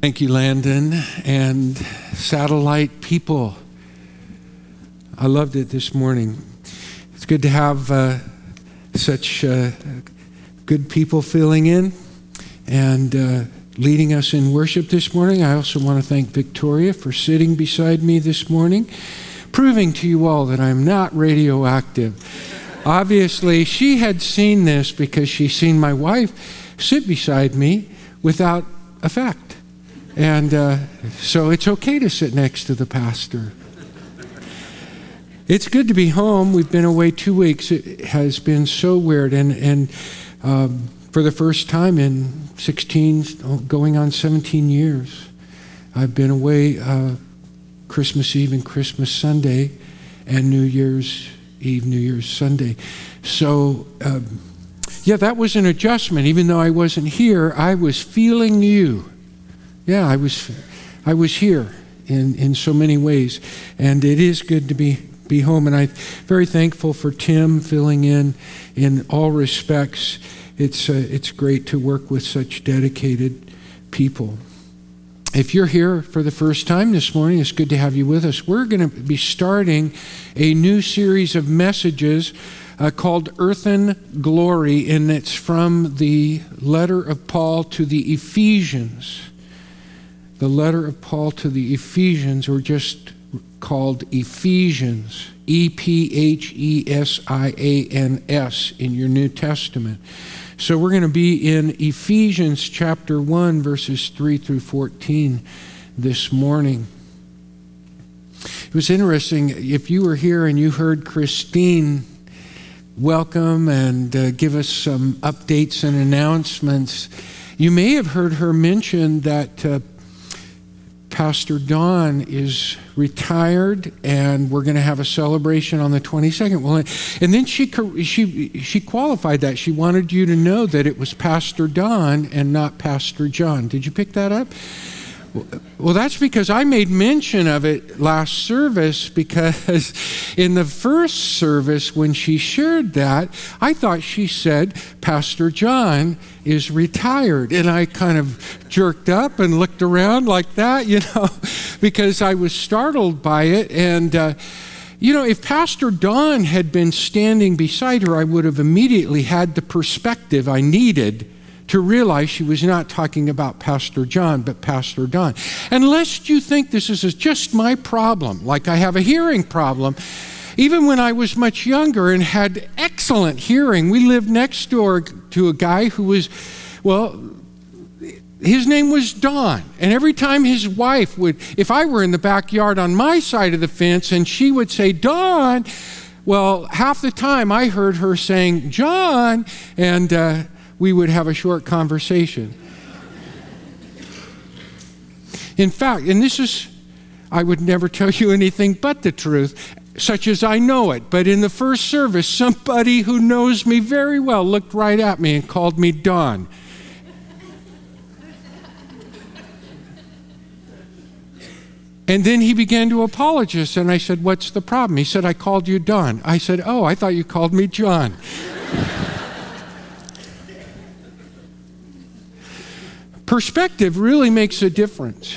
Thank you, Landon, and satellite people. I loved it this morning. It's good to have uh, such uh, good people filling in and uh, leading us in worship this morning. I also want to thank Victoria for sitting beside me this morning, proving to you all that I'm not radioactive. Obviously, she had seen this because she's seen my wife sit beside me without effect. And uh, so it's okay to sit next to the pastor. It's good to be home. We've been away two weeks. It has been so weird. And, and um, for the first time in 16, going on 17 years, I've been away uh, Christmas Eve and Christmas Sunday and New Year's Eve, New Year's Sunday. So, um, yeah, that was an adjustment. Even though I wasn't here, I was feeling you yeah, I was, I was here in, in so many ways. And it is good to be, be home. And I'm very thankful for Tim filling in in all respects. It's, uh, it's great to work with such dedicated people. If you're here for the first time this morning, it's good to have you with us. We're going to be starting a new series of messages uh, called Earthen Glory, and it's from the letter of Paul to the Ephesians the letter of Paul to the Ephesians, or just called Ephesians, E P H E S I A N S in your New Testament. So we're going to be in Ephesians chapter 1, verses 3 through 14 this morning. It was interesting. If you were here and you heard Christine welcome and uh, give us some updates and announcements, you may have heard her mention that. Uh, Pastor Don is retired, and we're going to have a celebration on the 22nd. Well, and then she she she qualified that she wanted you to know that it was Pastor Don and not Pastor John. Did you pick that up? Well, that's because I made mention of it last service because in the first service, when she shared that, I thought she said, Pastor John is retired. And I kind of jerked up and looked around like that, you know, because I was startled by it. And, uh, you know, if Pastor Don had been standing beside her, I would have immediately had the perspective I needed to realize she was not talking about Pastor John, but Pastor Don. And lest you think this is just my problem, like I have a hearing problem, even when I was much younger and had excellent hearing, we lived next door to a guy who was, well, his name was Don. And every time his wife would, if I were in the backyard on my side of the fence and she would say, Don, well, half the time I heard her saying, John, and uh, we would have a short conversation. In fact, and this is, I would never tell you anything but the truth, such as I know it. But in the first service, somebody who knows me very well looked right at me and called me Don. And then he began to apologize, and I said, What's the problem? He said, I called you Don. I said, Oh, I thought you called me John. Perspective really makes a difference.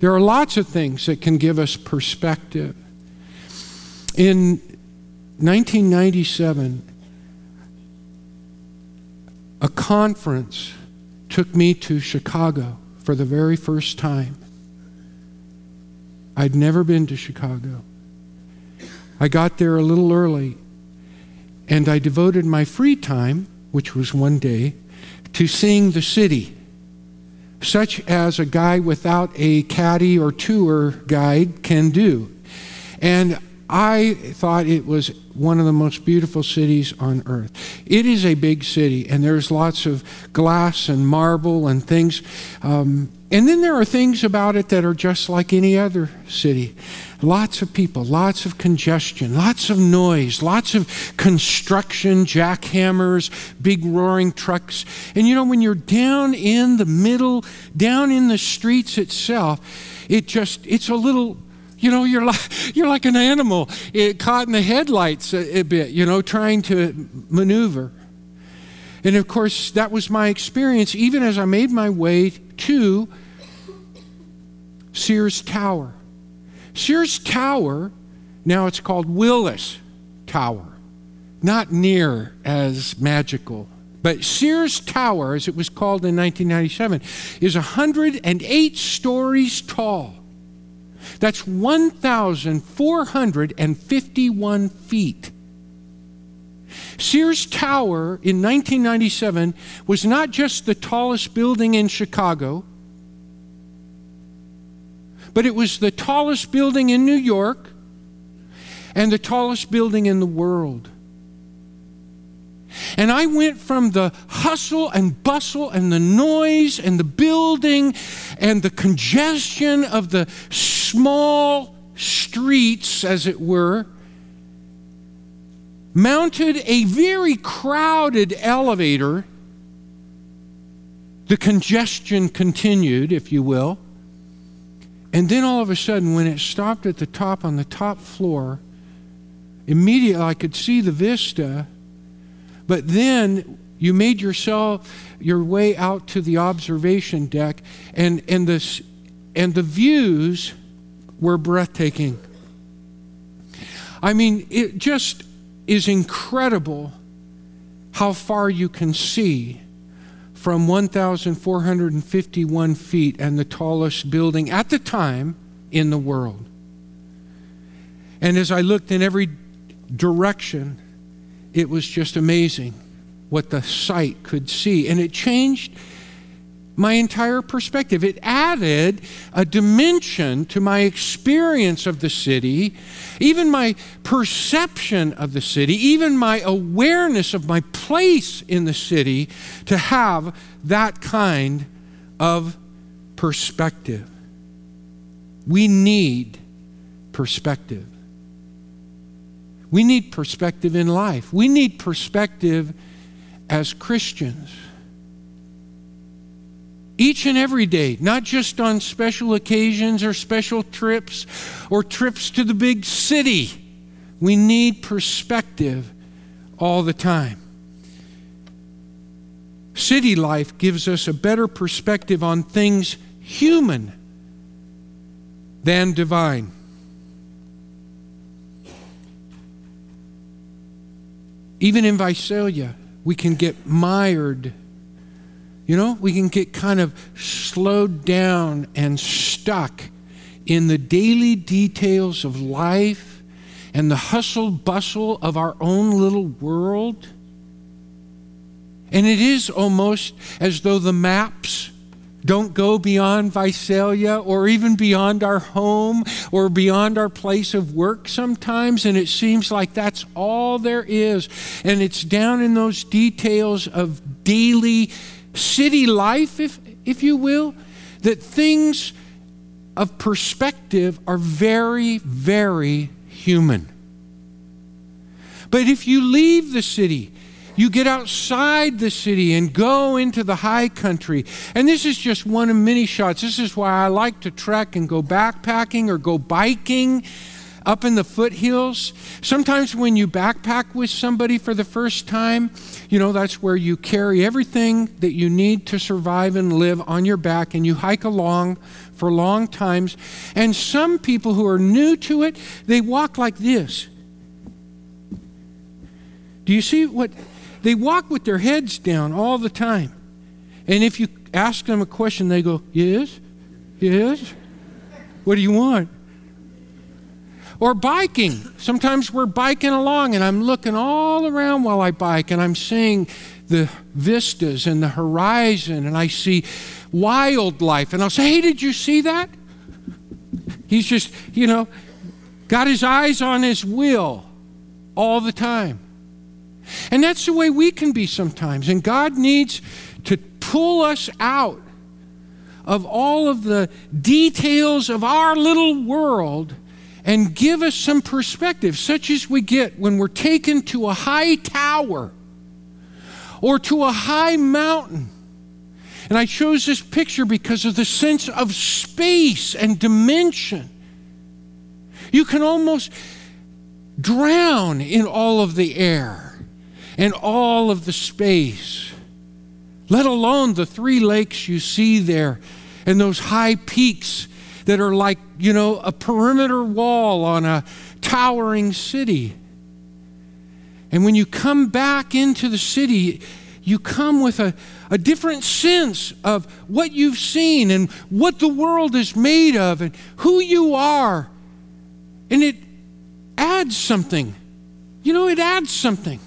There are lots of things that can give us perspective. In 1997, a conference took me to Chicago for the very first time. I'd never been to Chicago. I got there a little early, and I devoted my free time, which was one day, to seeing the city, such as a guy without a caddy or tour guide can do. And I thought it was one of the most beautiful cities on earth. It is a big city, and there's lots of glass and marble and things. Um, and then there are things about it that are just like any other city. Lots of people, lots of congestion, lots of noise, lots of construction, jackhammers, big roaring trucks. And you know, when you're down in the middle, down in the streets itself, it just, it's a little you know, you're like, you're like an animal it, caught in the headlights a, a bit, you know, trying to maneuver. And of course, that was my experience even as I made my way to Sears Tower. Sears Tower, now it's called Willis Tower. Not near as magical. But Sears Tower, as it was called in 1997, is 108 stories tall. That's 1,451 feet. Sears Tower in 1997 was not just the tallest building in Chicago, but it was the tallest building in New York and the tallest building in the world. And I went from the hustle and bustle and the noise and the building and the congestion of the small streets, as it were, mounted a very crowded elevator. The congestion continued, if you will. And then all of a sudden, when it stopped at the top on the top floor, immediately I could see the vista. But then you made yourself your way out to the observation deck, and, and, this, and the views were breathtaking. I mean, it just is incredible how far you can see from 1,451 feet and the tallest building at the time in the world. And as I looked in every direction, it was just amazing what the sight could see. And it changed my entire perspective. It added a dimension to my experience of the city, even my perception of the city, even my awareness of my place in the city to have that kind of perspective. We need perspective. We need perspective in life. We need perspective as Christians each and every day, not just on special occasions or special trips or trips to the big city. We need perspective all the time. City life gives us a better perspective on things human than divine. Even in Visalia, we can get mired you know, we can get kind of slowed down and stuck in the daily details of life and the hustle bustle of our own little world. And it is almost as though the maps don't go beyond Visalia or even beyond our home or beyond our place of work sometimes. And it seems like that's all there is. And it's down in those details of daily city life, if, if you will, that things of perspective are very, very human. But if you leave the city, you get outside the city and go into the high country. And this is just one of many shots. This is why I like to trek and go backpacking or go biking up in the foothills. Sometimes when you backpack with somebody for the first time, you know, that's where you carry everything that you need to survive and live on your back and you hike along for long times. And some people who are new to it, they walk like this. Do you see what? They walk with their heads down all the time. And if you ask them a question, they go, Yes, yes. What do you want? Or biking. Sometimes we're biking along and I'm looking all around while I bike and I'm seeing the vistas and the horizon and I see wildlife. And I'll say, hey, did you see that? He's just, you know, got his eyes on his wheel all the time. And that's the way we can be sometimes. And God needs to pull us out of all of the details of our little world and give us some perspective, such as we get when we're taken to a high tower or to a high mountain. And I chose this picture because of the sense of space and dimension. You can almost drown in all of the air and all of the space let alone the three lakes you see there and those high peaks that are like, you know, a perimeter wall on a towering city. And when you come back into the city, you come with a, a different sense of what you've seen and what the world is made of and who you are. And it adds something. You know, it adds something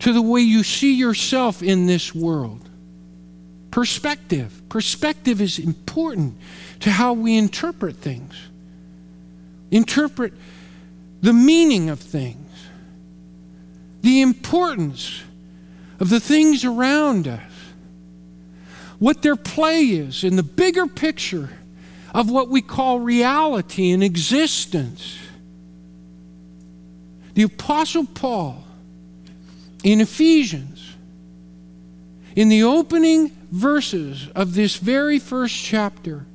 to the way you see yourself in this world. Perspective. Perspective is important to how we interpret things, interpret the meaning of things, the importance of the things around us, what their play is in the bigger picture of what we call reality and existence. The Apostle Paul in Ephesians, in the opening verses of this very first chapter,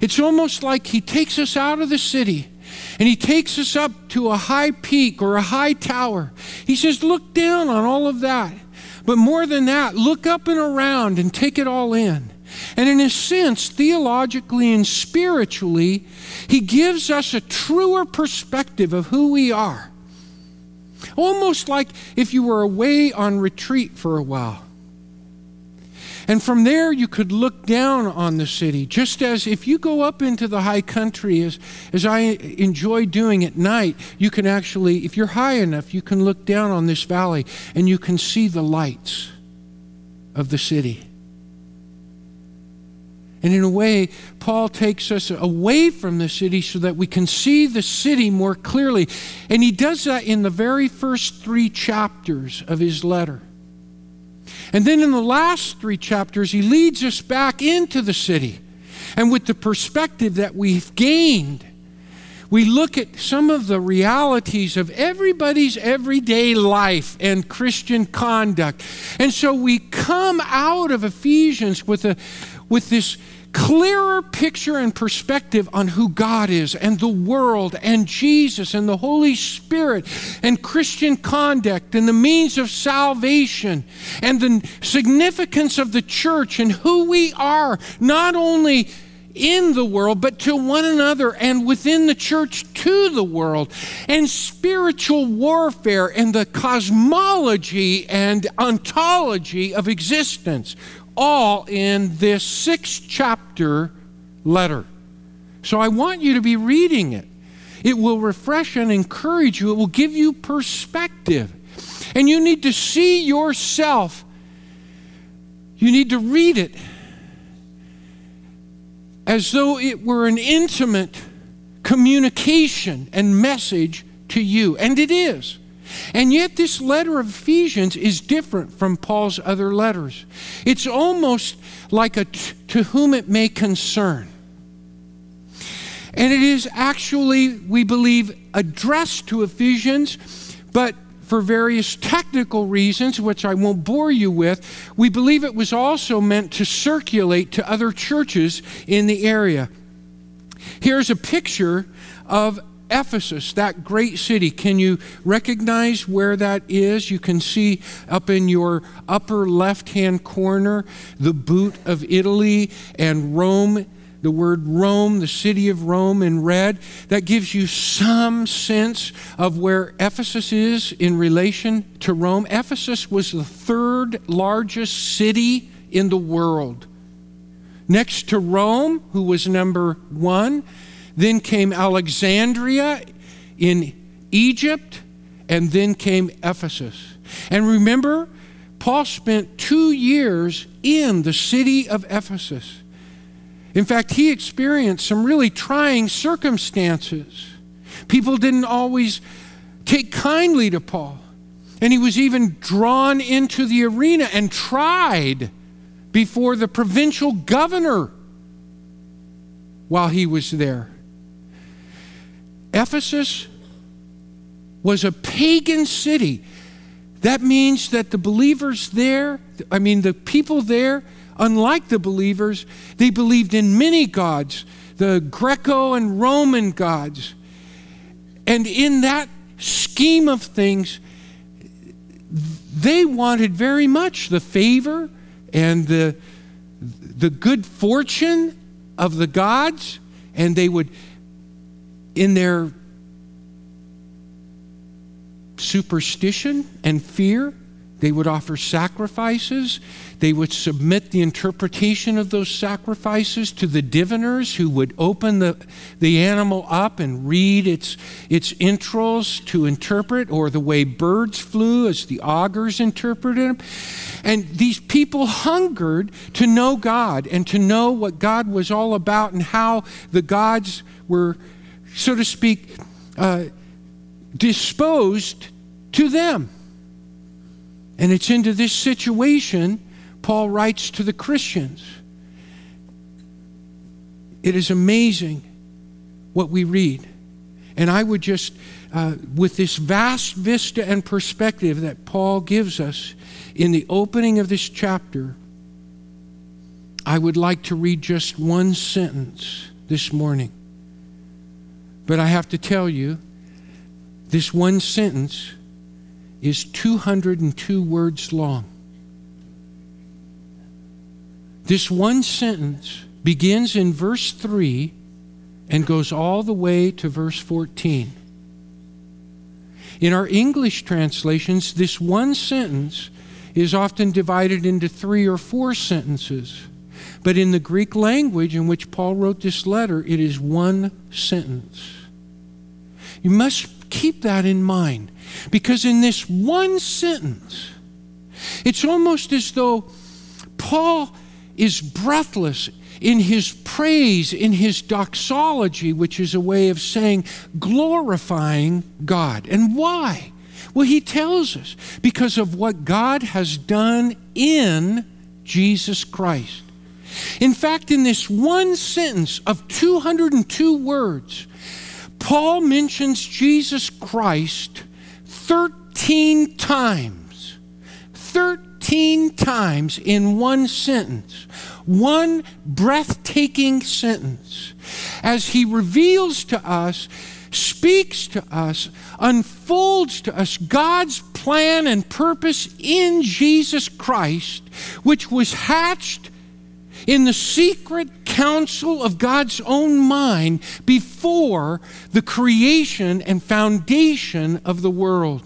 it's almost like he takes us out of the city and he takes us up to a high peak or a high tower. He says, Look down on all of that. But more than that, look up and around and take it all in. And in a sense, theologically and spiritually, he gives us a truer perspective of who we are. Almost like if you were away on retreat for a while. And from there, you could look down on the city, just as if you go up into the high country, as, as I enjoy doing at night, you can actually, if you're high enough, you can look down on this valley and you can see the lights of the city. And in a way, Paul takes us away from the city so that we can see the city more clearly. And he does that in the very first three chapters of his letter. And then in the last three chapters, he leads us back into the city. And with the perspective that we've gained, we look at some of the realities of everybody's everyday life and Christian conduct. And so we come out of Ephesians with, a, with this clearer picture and perspective on who God is and the world and Jesus and the Holy Spirit and Christian conduct and the means of salvation and the significance of the church and who we are, not only in the world, but to one another and within the church to the world, and spiritual warfare and the cosmology and ontology of existence all in this six chapter letter. So I want you to be reading it. It will refresh and encourage you, it will give you perspective. And you need to see yourself, you need to read it as though it were an intimate communication and message to you. And it is. And yet, this letter of Ephesians is different from Paul's other letters. It's almost like a t- to whom it may concern. And it is actually, we believe, addressed to Ephesians, but for various technical reasons, which I won't bore you with, we believe it was also meant to circulate to other churches in the area. Here's a picture of Ephesus, that great city, can you recognize where that is? You can see up in your upper left hand corner the boot of Italy and Rome, the word Rome, the city of Rome in red. That gives you some sense of where Ephesus is in relation to Rome. Ephesus was the third largest city in the world. Next to Rome, who was number one, then came Alexandria in Egypt, and then came Ephesus. And remember, Paul spent two years in the city of Ephesus. In fact, he experienced some really trying circumstances. People didn't always take kindly to Paul. And he was even drawn into the arena and tried before the provincial governor while he was there. Ephesus was a pagan city. That means that the believers there, I mean, the people there, unlike the believers, they believed in many gods, the Greco and Roman gods. And in that scheme of things, they wanted very much the favor and the, the good fortune of the gods, and they would, in their superstition and fear, they would offer sacrifices. They would submit the interpretation of those sacrifices to the diviners who would open the, the animal up and read its, its entrails to interpret, or the way birds flew as the augurs interpreted them. And these people hungered to know God and to know what God was all about and how the gods were, so to speak, uh, disposed to them. And it's into this situation Paul writes to the Christians. It is amazing what we read. And I would just, uh, with this vast vista and perspective that Paul gives us in the opening of this chapter, I would like to read just one sentence this morning. But I have to tell you, this one sentence is 202 words long. This one sentence begins in verse 3 and goes all the way to verse 14. In our English translations, this one sentence is often divided into three or four sentences. But in the Greek language in which Paul wrote this letter, it is one sentence. You must keep that in mind. Because in this one sentence, it's almost as though Paul is breathless in his praise, in his doxology, which is a way of saying glorifying God. And why? Well, he tells us because of what God has done in Jesus Christ. In fact, in this one sentence of 202 words, Paul mentions Jesus Christ 13 times. 13 times in one sentence. One breathtaking sentence. As he reveals to us, speaks to us, unfolds to us God's plan and purpose in Jesus Christ, which was hatched in the secret counsel of God's own mind before the creation and foundation of the world.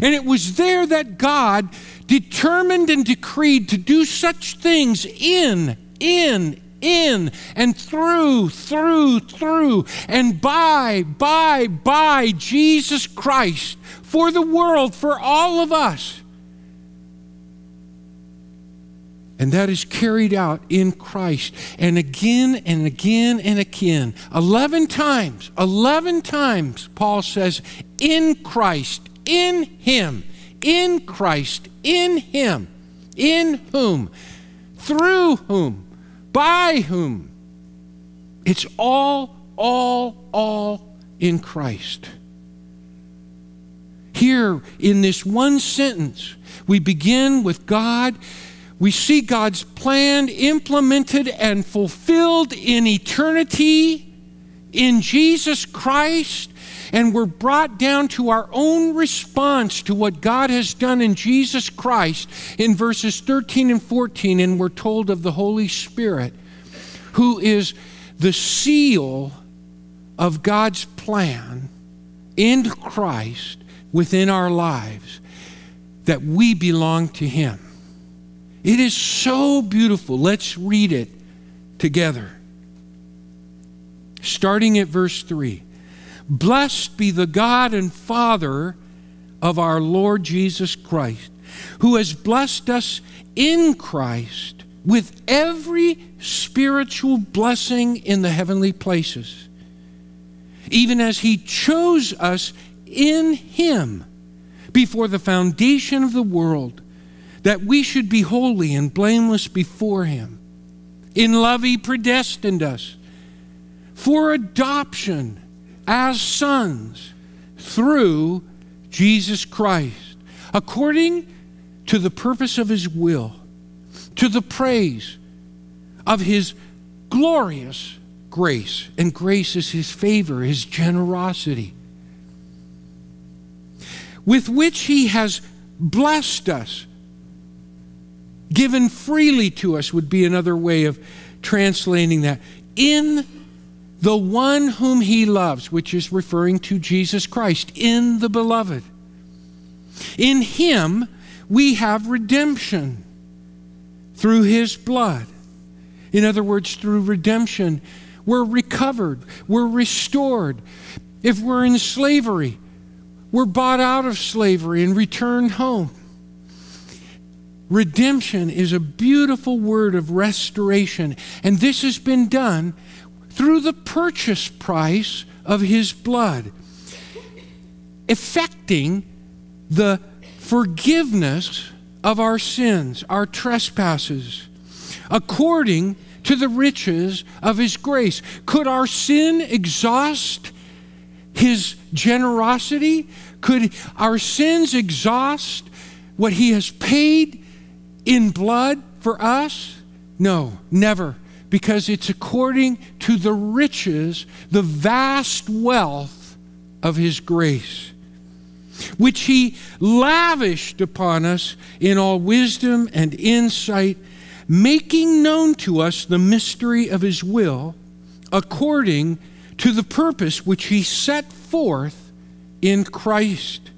And it was there that God determined and decreed to do such things in, in, in, and through, through, through, and by, by, by Jesus Christ for the world, for all of us. And that is carried out in Christ. And again and again and again. 11 times, 11 times, Paul says, in Christ, in Him, in Christ, in Him, in whom, through whom, by whom. It's all, all, all in Christ. Here in this one sentence, we begin with God we see God's plan implemented and fulfilled in eternity in Jesus Christ, and we're brought down to our own response to what God has done in Jesus Christ in verses 13 and 14, and we're told of the Holy Spirit, who is the seal of God's plan in Christ within our lives, that we belong to Him. It is so beautiful. Let's read it together. Starting at verse 3 Blessed be the God and Father of our Lord Jesus Christ, who has blessed us in Christ with every spiritual blessing in the heavenly places, even as He chose us in Him before the foundation of the world that we should be holy and blameless before Him. In love, He predestined us for adoption as sons through Jesus Christ, according to the purpose of His will, to the praise of His glorious grace. And grace is His favor, His generosity, with which He has blessed us, given freely to us, would be another way of translating that. In the one whom he loves, which is referring to Jesus Christ, in the beloved. In him we have redemption through his blood. In other words, through redemption, we're recovered, we're restored. If we're in slavery, we're bought out of slavery and returned home. Redemption is a beautiful word of restoration, and this has been done through the purchase price of his blood, effecting the forgiveness of our sins, our trespasses, according to the riches of his grace. Could our sin exhaust his generosity? Could our sins exhaust what he has paid in blood for us? No, never, because it's according to the riches, the vast wealth of his grace which he lavished upon us in all wisdom and insight, making known to us the mystery of his will, according to the purpose which he set forth in Christ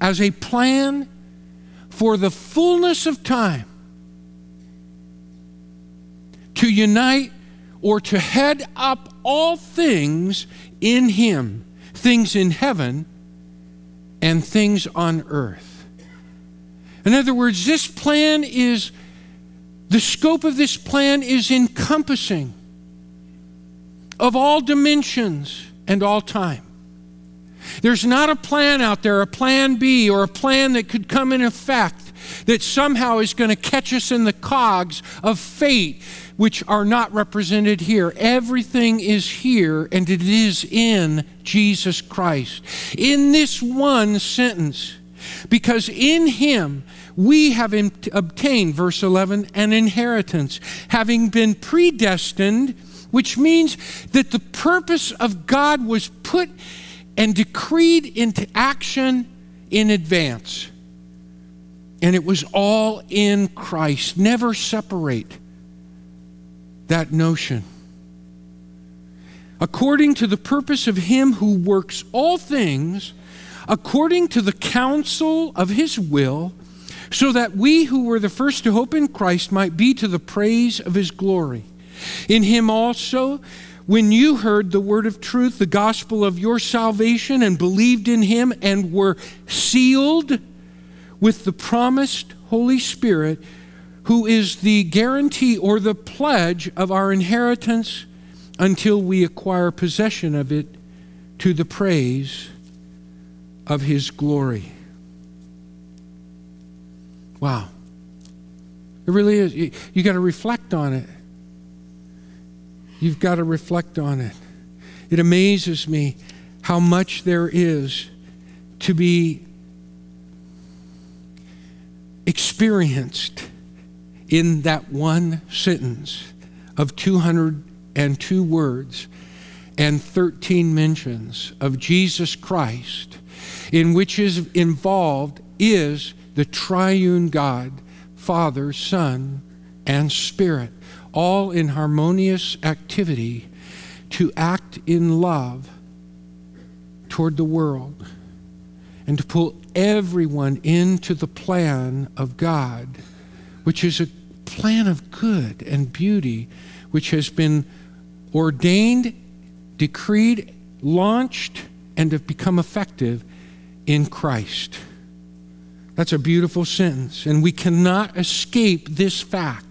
as a plan for the fullness of time to unite or to head up all things in him, things in heaven and things on earth. In other words, this plan is, the scope of this plan is encompassing of all dimensions and all time. There's not a plan out there, a plan B, or a plan that could come in effect that somehow is going to catch us in the cogs of fate which are not represented here. Everything is here and it is in Jesus Christ. In this one sentence, because in him we have obtained, verse 11, an inheritance, having been predestined, which means that the purpose of God was put and decreed into action in advance. And it was all in Christ. Never separate that notion. According to the purpose of Him who works all things according to the counsel of His will, so that we who were the first to hope in Christ might be to the praise of His glory. In Him also, when you heard the word of truth, the gospel of your salvation, and believed in Him and were sealed with the promised Holy Spirit, who is the guarantee or the pledge of our inheritance until we acquire possession of it to the praise of his glory. Wow. It really is. You, you got to reflect on it. You've got to reflect on it. It amazes me how much there is to be experienced in that one sentence of 202 words and 13 mentions of Jesus Christ, in which is involved is the triune God, Father, Son, and Spirit, all in harmonious activity to act in love toward the world and to pull everyone into the plan of God which is a plan of good and beauty, which has been ordained, decreed, launched, and have become effective in Christ. That's a beautiful sentence, and we cannot escape this fact.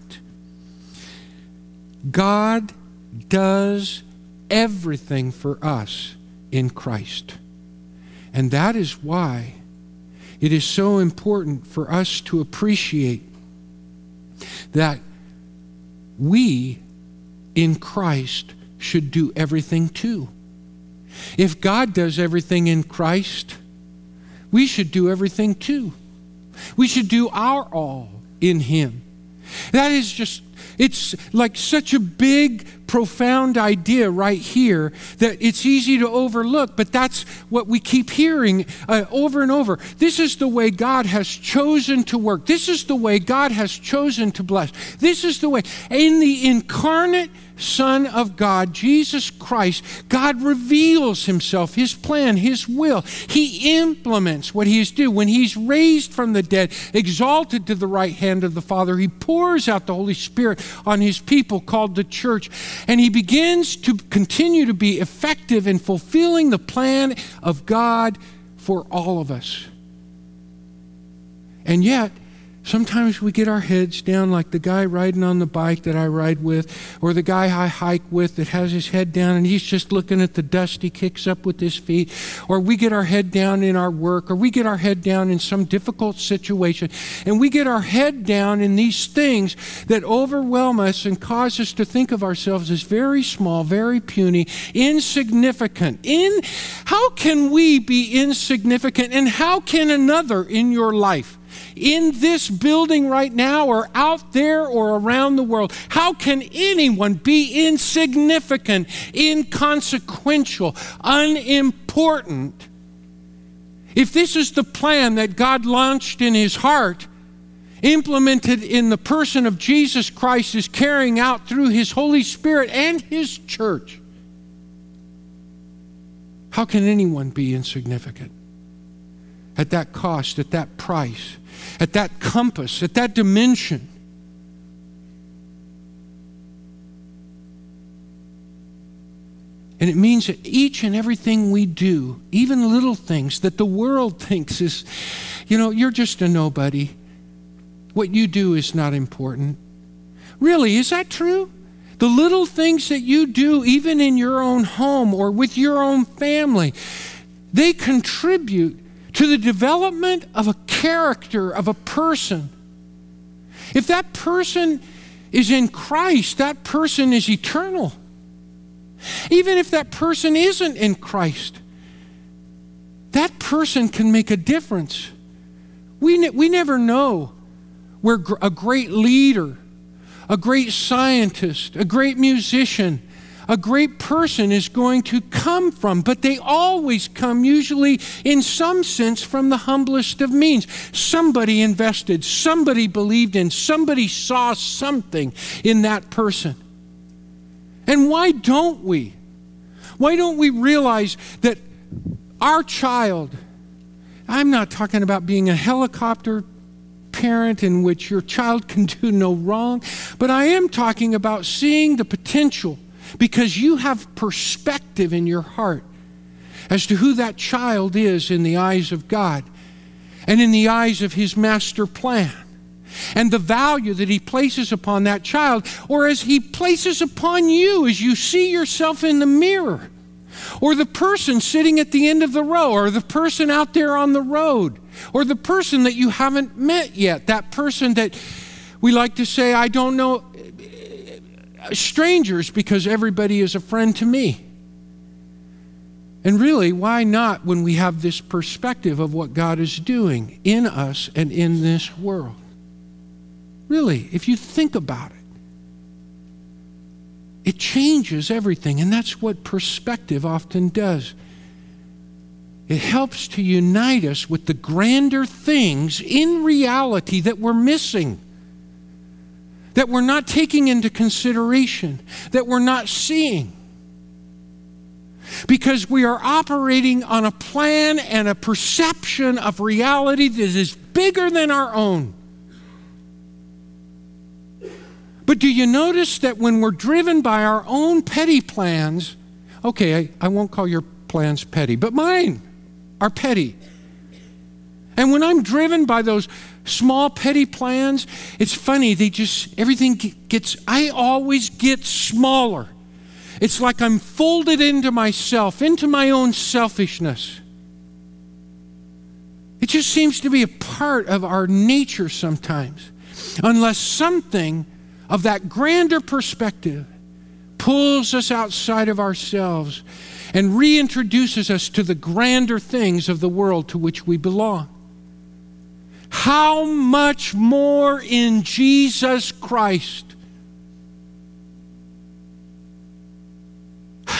God does everything for us in Christ. And that is why it is so important for us to appreciate that we in Christ should do everything too. If God does everything in Christ, we should do everything too. We should do our all in Him. That is just, it's like such a big profound idea right here that it's easy to overlook, but that's what we keep hearing uh, over and over. This is the way God has chosen to work. This is the way God has chosen to bless. This is the way. In the incarnate Son of God, Jesus Christ, God reveals Himself, His plan, His will. He implements what He is doing. When He's raised from the dead, exalted to the right hand of the Father, He pours out the Holy Spirit on His people called the church. And He begins to continue to be effective in fulfilling the plan of God for all of us. And yet, Sometimes we get our heads down, like the guy riding on the bike that I ride with, or the guy I hike with that has his head down and he's just looking at the dust he kicks up with his feet. Or we get our head down in our work, or we get our head down in some difficult situation, and we get our head down in these things that overwhelm us and cause us to think of ourselves as very small, very puny, insignificant. In how can we be insignificant, and how can another in your life? In this building right now or out there or around the world. How can anyone be insignificant, inconsequential, unimportant? If this is the plan that God launched in his heart, implemented in the person of Jesus Christ, is carrying out through his Holy Spirit and his church, how can anyone be insignificant? At that cost, at that price at that compass, at that dimension. And it means that each and everything we do, even little things that the world thinks is, you know, you're just a nobody. What you do is not important. Really, is that true? The little things that you do, even in your own home or with your own family, they contribute to the development of a character of a person. If that person is in Christ, that person is eternal. Even if that person isn't in Christ, that person can make a difference. We, ne- we never know where gr- a great leader, a great scientist, a great musician, a great person is going to come from, but they always come, usually in some sense, from the humblest of means. Somebody invested, somebody believed in, somebody saw something in that person. And why don't we? Why don't we realize that our child, I'm not talking about being a helicopter parent in which your child can do no wrong, but I am talking about seeing the potential because you have perspective in your heart as to who that child is in the eyes of God and in the eyes of His master plan and the value that He places upon that child, or as He places upon you as you see yourself in the mirror, or the person sitting at the end of the row, or the person out there on the road, or the person that you haven't met yet, that person that we like to say, I don't know strangers because everybody is a friend to me. And really, why not when we have this perspective of what God is doing in us and in this world? Really, if you think about it, it changes everything. And that's what perspective often does. It helps to unite us with the grander things in reality that we're missing that we're not taking into consideration, that we're not seeing. Because we are operating on a plan and a perception of reality that is bigger than our own. But do you notice that when we're driven by our own petty plans, okay, I, I won't call your plans petty, but mine are petty. And when I'm driven by those small petty plans, it's funny, they just, everything gets, I always get smaller. It's like I'm folded into myself, into my own selfishness. It just seems to be a part of our nature sometimes, unless something of that grander perspective pulls us outside of ourselves and reintroduces us to the grander things of the world to which we belong how much more in Jesus Christ?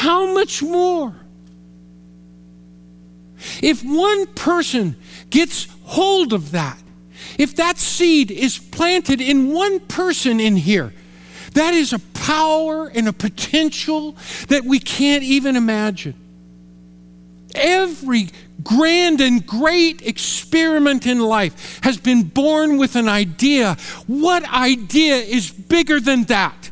how much more? If one person gets hold of that, if that seed is planted in one person in here, that is a power and a potential that we can't even imagine. Every grand and great experiment in life has been born with an idea. What idea is bigger than that?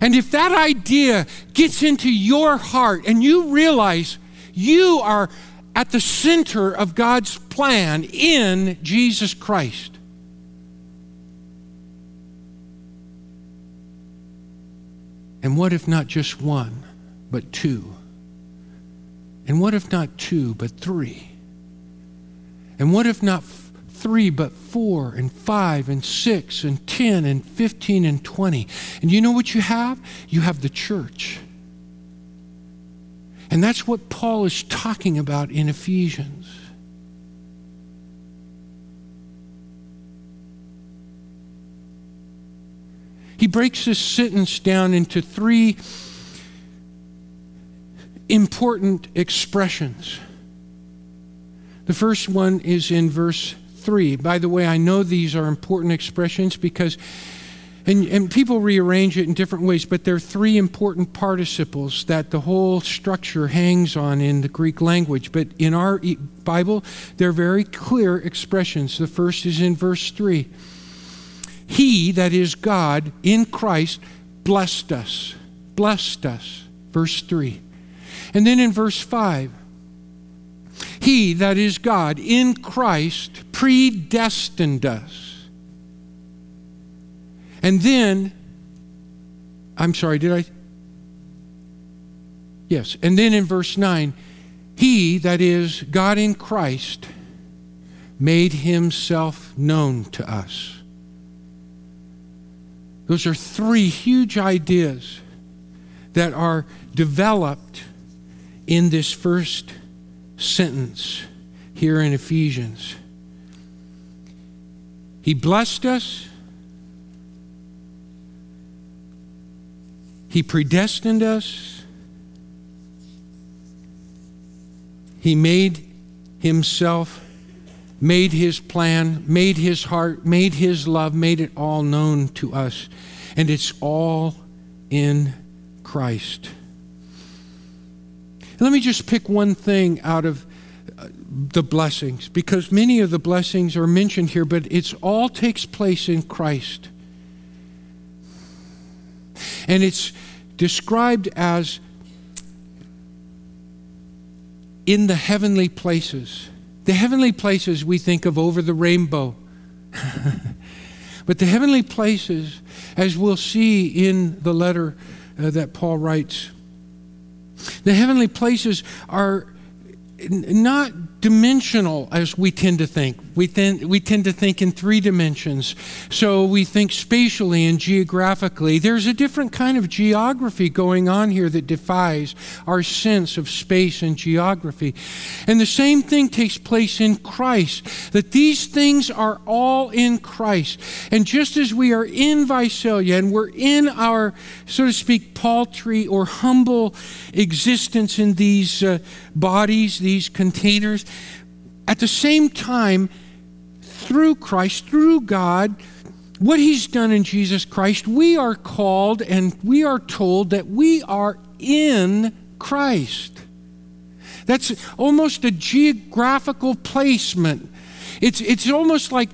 And if that idea gets into your heart and you realize you are at the center of God's plan in Jesus Christ, and what if not just one, but two? And what if not two, but three? And what if not three, but four, and five, and six, and 10, and 15, and 20? And you know what you have? You have the church. And that's what Paul is talking about in Ephesians. He breaks this sentence down into three important expressions. The first one is in verse 3. By the way, I know these are important expressions because, and, and people rearrange it in different ways, but there are three important participles that the whole structure hangs on in the Greek language. But in our Bible, they're very clear expressions. The first is in verse 3. He, that is God, in Christ, blessed us. Blessed us. Verse 3. And then in verse 5, He, that is God, in Christ predestined us. And then, I'm sorry, did I? Yes. And then in verse 9, He, that is God in Christ, made Himself known to us. Those are three huge ideas that are developed in this first sentence here in Ephesians. He blessed us. He predestined us. He made himself, made his plan, made his heart, made his love, made it all known to us. And it's all in Christ. Let me just pick one thing out of uh, the blessings because many of the blessings are mentioned here, but it's all takes place in Christ. And it's described as in the heavenly places. The heavenly places we think of over the rainbow. but the heavenly places, as we'll see in the letter uh, that Paul writes, the heavenly places are not dimensional as we tend to think. We tend, we tend to think in three dimensions. So we think spatially and geographically. There's a different kind of geography going on here that defies our sense of space and geography. And the same thing takes place in Christ, that these things are all in Christ. And just as we are in Visalia and we're in our, so to speak, paltry or humble existence in these uh, bodies, these containers, at the same time, through Christ, through God, what He's done in Jesus Christ, we are called and we are told that we are in Christ. That's almost a geographical placement. It's, it's almost like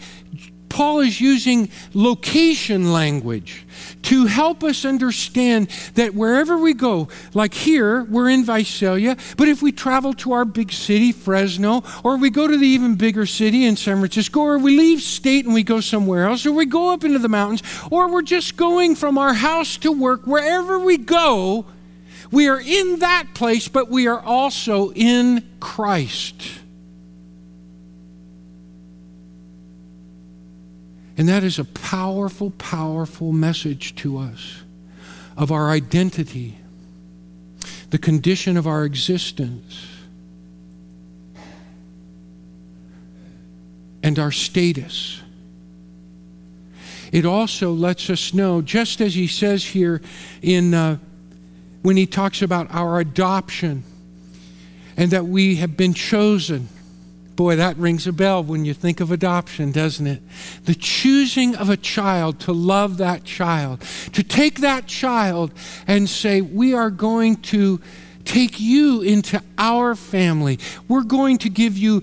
Paul is using location language to help us understand that wherever we go, like here, we're in Visalia, but if we travel to our big city, Fresno, or we go to the even bigger city in San Francisco, or we leave state and we go somewhere else, or we go up into the mountains, or we're just going from our house to work, wherever we go, we are in that place, but we are also in Christ. And that is a powerful, powerful message to us of our identity, the condition of our existence, and our status. it also lets us know, just as he says here in uh, when he talks about our adoption and that we have been chosen. Boy, that rings a bell when you think of adoption, doesn't it? The choosing of a child to love that child, to take that child and say, We are going to take you into our family. We're going to give you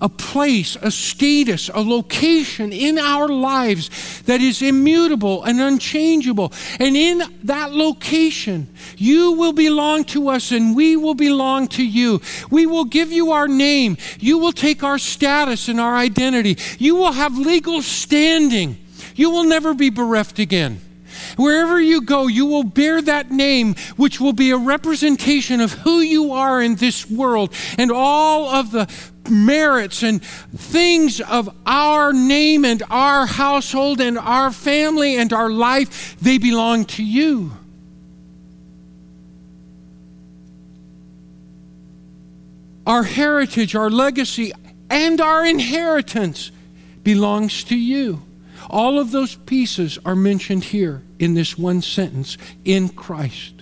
a place, a status, a location in our lives that is immutable and unchangeable. And in that location, you will belong to us and we will belong to you. We will give you our name. You will take our status and our identity. You will have legal standing. You will never be bereft again. Wherever you go, you will bear that name, which will be a representation of who you are in this world and all of the merits and things of our name and our household and our family and our life, they belong to you. Our heritage, our legacy, and our inheritance belongs to you. All of those pieces are mentioned here in this one sentence in Christ.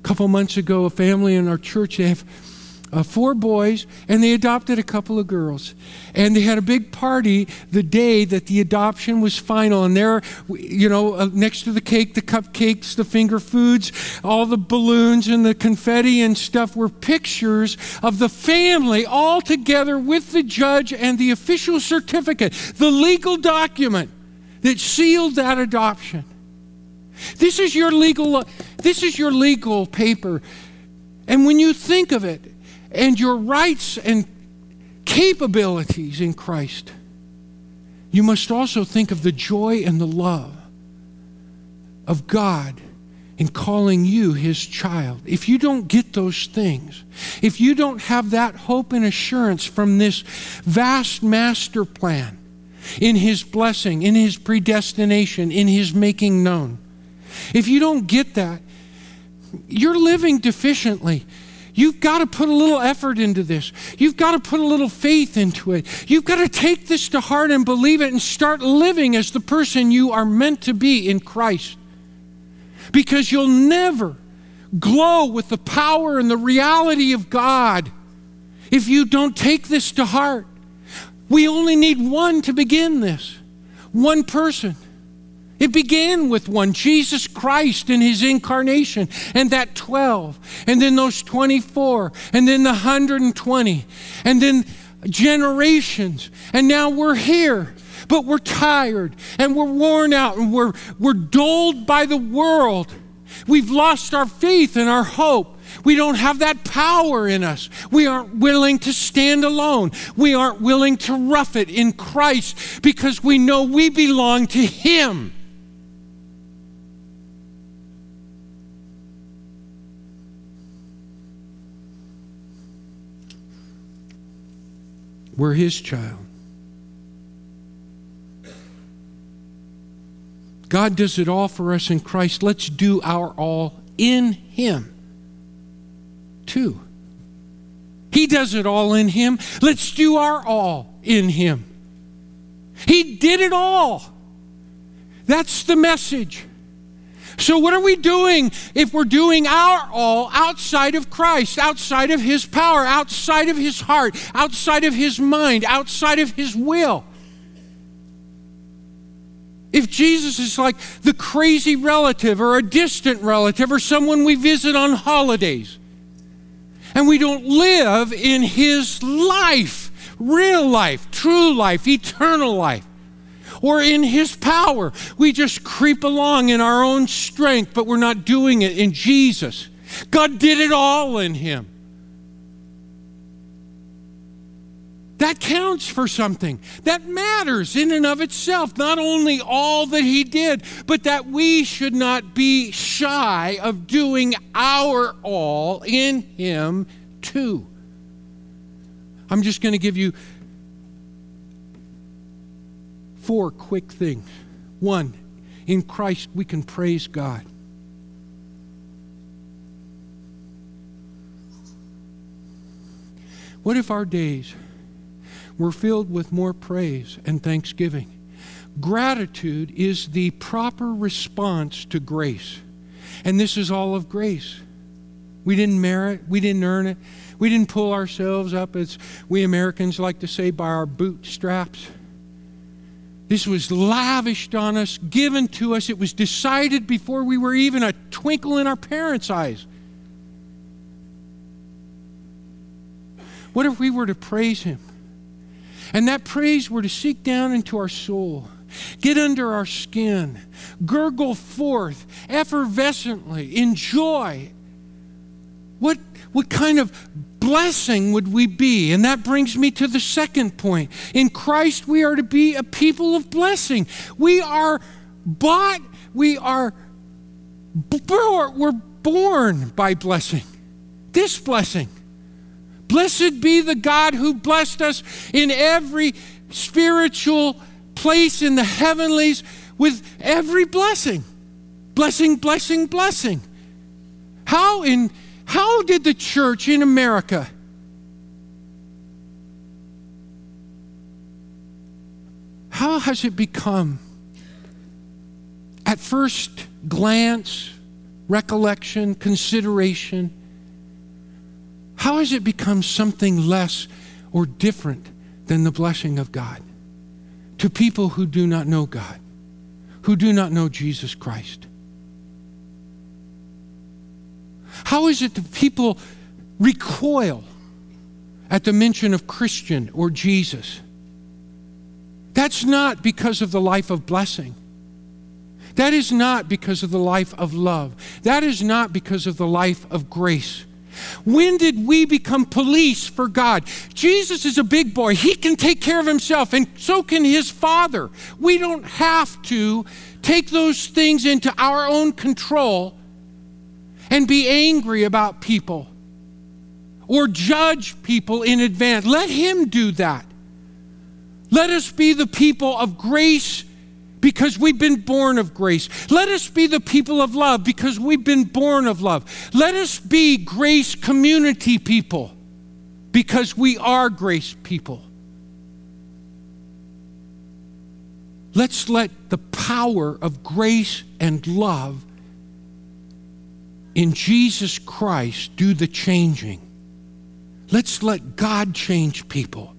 A couple months ago, a family in our church, they have uh, four boys, and they adopted a couple of girls. And they had a big party the day that the adoption was final. And there, you know, uh, next to the cake, the cupcakes, the finger foods, all the balloons and the confetti and stuff were pictures of the family all together with the judge and the official certificate, the legal document that sealed that adoption. This is your legal this is your legal paper. And when you think of it, and your rights and capabilities in Christ, you must also think of the joy and the love of God in calling you his child. If you don't get those things, if you don't have that hope and assurance from this vast master plan in his blessing, in his predestination, in his making known, if you don't get that, you're living deficiently. You've got to put a little effort into this. You've got to put a little faith into it. You've got to take this to heart and believe it and start living as the person you are meant to be in Christ. Because you'll never glow with the power and the reality of God if you don't take this to heart. We only need one to begin this, one person. It began with one, Jesus Christ in his incarnation, and that 12, and then those 24, and then the 120, and then generations. And now we're here, but we're tired, and we're worn out, and we're, we're dulled by the world. We've lost our faith and our hope. We don't have that power in us. We aren't willing to stand alone. We aren't willing to rough it in Christ because we know we belong to Him. We're His child. God does it all for us in Christ. Let's do our all in Him, too. He does it all in Him. Let's do our all in Him. He did it all. That's the message. So, what are we doing if we're doing our all outside of Christ, outside of His power, outside of His heart, outside of His mind, outside of His will? If Jesus is like the crazy relative or a distant relative or someone we visit on holidays, and we don't live in His life, real life, true life, eternal life, or in His power. We just creep along in our own strength, but we're not doing it in Jesus. God did it all in Him. That counts for something. That matters in and of itself. Not only all that He did, but that we should not be shy of doing our all in Him too. I'm just going to give you four quick things. One, in Christ we can praise God. What if our days we're filled with more praise and thanksgiving. Gratitude is the proper response to grace. And this is all of grace. We didn't merit, we didn't earn it. We didn't pull ourselves up, as we Americans like to say, by our bootstraps. This was lavished on us, given to us. It was decided before we were even a twinkle in our parents' eyes. What if we were to praise Him? And that praise were to seek down into our soul, get under our skin, gurgle forth effervescently in joy. What, what kind of blessing would we be? And that brings me to the second point. In Christ, we are to be a people of blessing. We are bought, we are we're born by blessing. This blessing. Blessed be the God who blessed us in every spiritual place in the heavenlies with every blessing. Blessing, blessing, blessing. How in how did the church in America how has it become at first glance, recollection, consideration how has it become something less or different than the blessing of God to people who do not know God, who do not know Jesus Christ? How is it that people recoil at the mention of Christian or Jesus? That's not because of the life of blessing. That is not because of the life of love. That is not because of the life of grace. When did we become police for God? Jesus is a big boy. He can take care of himself, and so can his Father. We don't have to take those things into our own control and be angry about people or judge people in advance. Let Him do that. Let us be the people of grace because we've been born of grace. Let us be the people of love because we've been born of love. Let us be grace community people because we are grace people. Let's let the power of grace and love in Jesus Christ do the changing. Let's let God change people.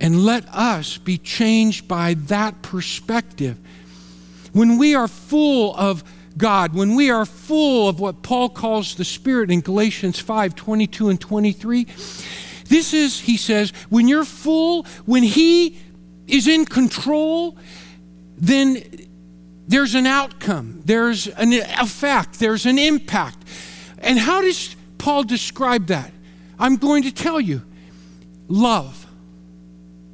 And let us be changed by that perspective. When we are full of God, when we are full of what Paul calls the Spirit in Galatians 5 22 and 23, this is, he says, when you're full, when He is in control, then there's an outcome, there's an effect, there's an impact. And how does Paul describe that? I'm going to tell you. Love.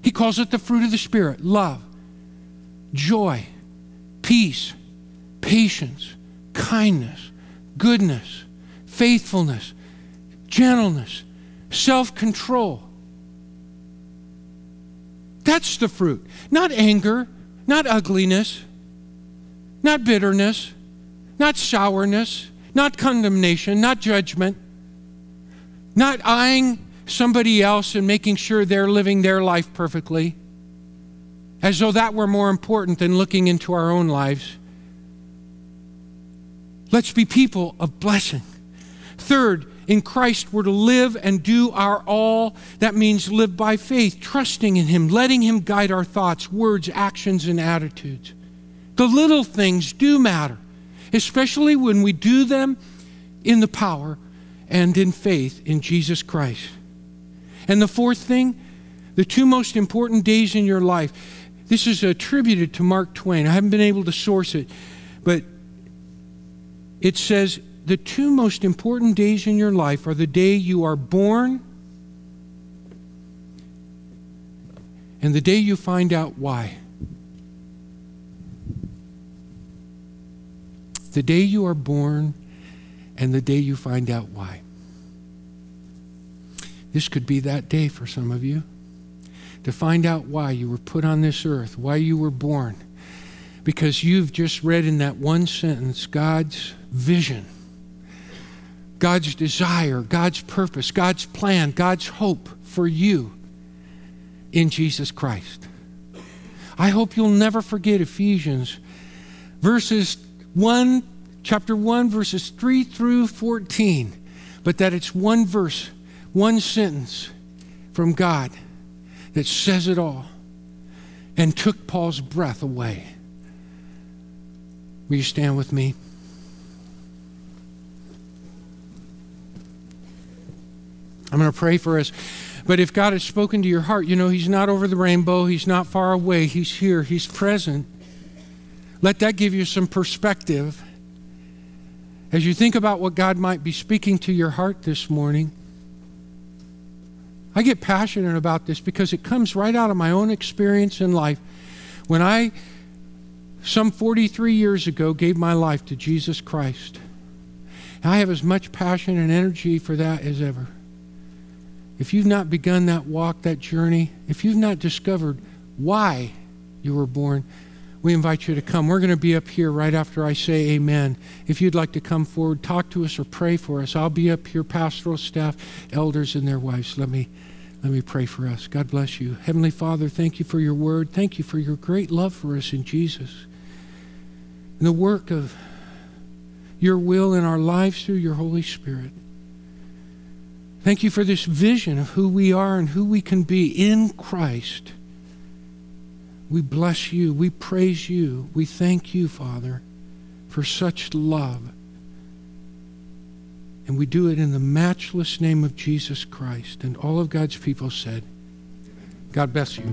He calls it the fruit of the Spirit. Love, joy, peace, patience, kindness, goodness, faithfulness, gentleness, self control. That's the fruit. Not anger, not ugliness, not bitterness, not sourness, not condemnation, not judgment, not eyeing somebody else and making sure they're living their life perfectly, as though that were more important than looking into our own lives. Let's be people of blessing. Third, in Christ, we're to live and do our all. That means live by faith, trusting in Him, letting Him guide our thoughts, words, actions, and attitudes. The little things do matter, especially when we do them in the power and in faith in Jesus Christ. And the fourth thing, the two most important days in your life. This is attributed to Mark Twain. I haven't been able to source it, but it says the two most important days in your life are the day you are born and the day you find out why. The day you are born and the day you find out why. This could be that day for some of you to find out why you were put on this earth, why you were born. Because you've just read in that one sentence God's vision, God's desire, God's purpose, God's plan, God's hope for you. in Jesus Christ. I hope you'll never forget Ephesians verses 1 chapter 1 verses 3 through 14, but that it's one verse, one sentence from God that says it all and took Paul's breath away. Will you stand with me? I'm going to pray for us. But if God has spoken to your heart, you know, He's not over the rainbow, He's not far away, He's here, He's present. Let that give you some perspective as you think about what God might be speaking to your heart this morning. I get passionate about this because it comes right out of my own experience in life. When I, some 43 years ago, gave my life to Jesus Christ, I have as much passion and energy for that as ever. If you've not begun that walk, that journey, if you've not discovered why you were born, we invite you to come. We're going to be up here right after I say amen. If you'd like to come forward, talk to us or pray for us, I'll be up here, pastoral staff, elders, and their wives. Let me, let me pray for us. God bless you. Heavenly Father, thank you for your word. Thank you for your great love for us in Jesus. And the work of your will in our lives through your Holy Spirit. Thank you for this vision of who we are and who we can be in Christ. We bless you. We praise you. We thank you, Father, for such love. And we do it in the matchless name of Jesus Christ. And all of God's people said, God bless you.